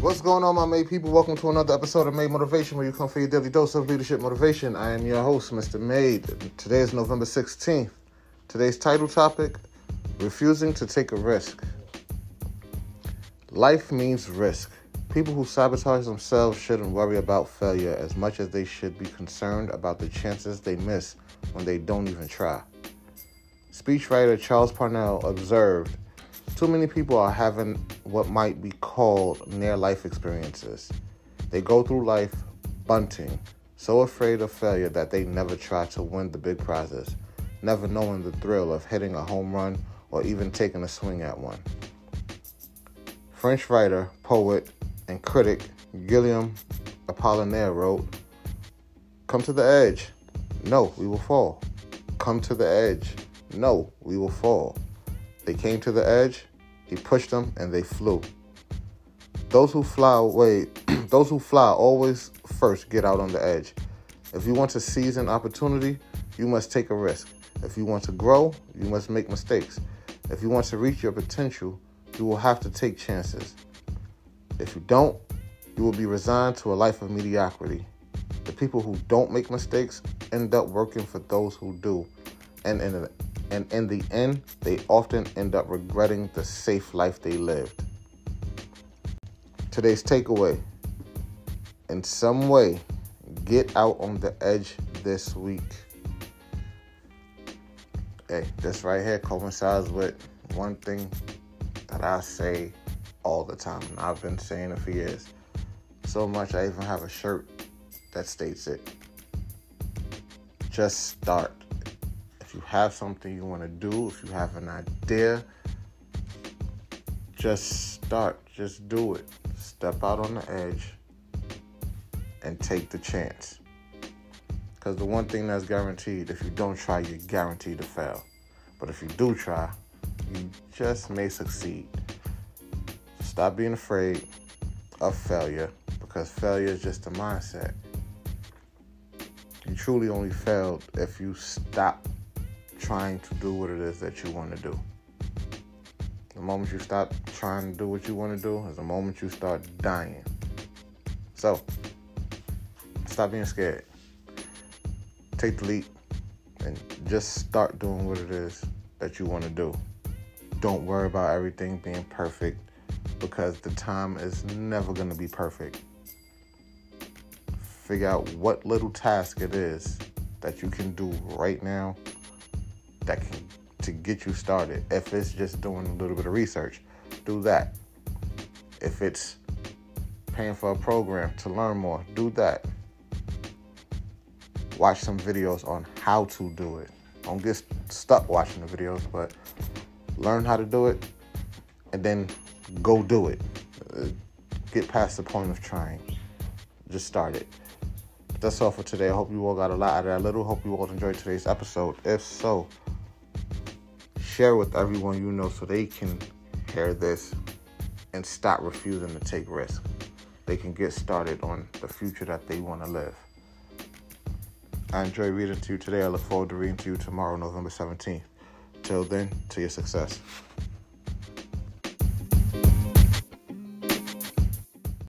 What's going on, my Made people? Welcome to another episode of Made Motivation, where you come for your daily dose of leadership motivation. I am your host, Mr. Made. Today is November 16th. Today's title topic Refusing to Take a Risk. Life means risk. People who sabotage themselves shouldn't worry about failure as much as they should be concerned about the chances they miss when they don't even try. Speechwriter Charles Parnell observed too many people are having what might be called near life experiences. They go through life bunting, so afraid of failure that they never try to win the big prizes, never knowing the thrill of hitting a home run or even taking a swing at one. French writer, poet, and critic Guillaume Apollinaire wrote, Come to the edge. No, we will fall. Come to the edge. No, we will fall. They came to the edge, he pushed them, and they flew. Those who fly away, those who fly always first get out on the edge. If you want to seize an opportunity, you must take a risk. If you want to grow, you must make mistakes. If you want to reach your potential, you will have to take chances. If you don't, you will be resigned to a life of mediocrity. The people who don't make mistakes end up working for those who do. And in the and in the end, they often end up regretting the safe life they lived. Today's takeaway in some way, get out on the edge this week. Hey, this right here coincides with one thing that I say all the time. And I've been saying it for years. So much I even have a shirt that states it. Just start if you have something you want to do, if you have an idea, just start. Just do it. Step out on the edge and take the chance. Because the one thing that's guaranteed, if you don't try, you're guaranteed to fail. But if you do try, you just may succeed. Stop being afraid of failure because failure is just a mindset. You truly only failed if you stop trying to do what it is that you want to do. The moment you stop trying to do what you want to do is the moment you start dying. So, stop being scared. Take the leap and just start doing what it is that you want to do. Don't worry about everything being perfect because the time is never going to be perfect. Figure out what little task it is that you can do right now that can to get you started. If it's just doing a little bit of research, do that. If it's paying for a program to learn more, do that. Watch some videos on how to do it. Don't get stuck watching the videos, but learn how to do it and then go do it. Uh, get past the point of trying. Just start it. that's all for today. I hope you all got a lot out of that little. Hope you all enjoyed today's episode. If so, share with everyone you know so they can hear this and stop refusing to take risks. They can get started on the future that they want to live. I enjoy reading to you today. I look forward to reading to you tomorrow, November 17th. Till then, to your success.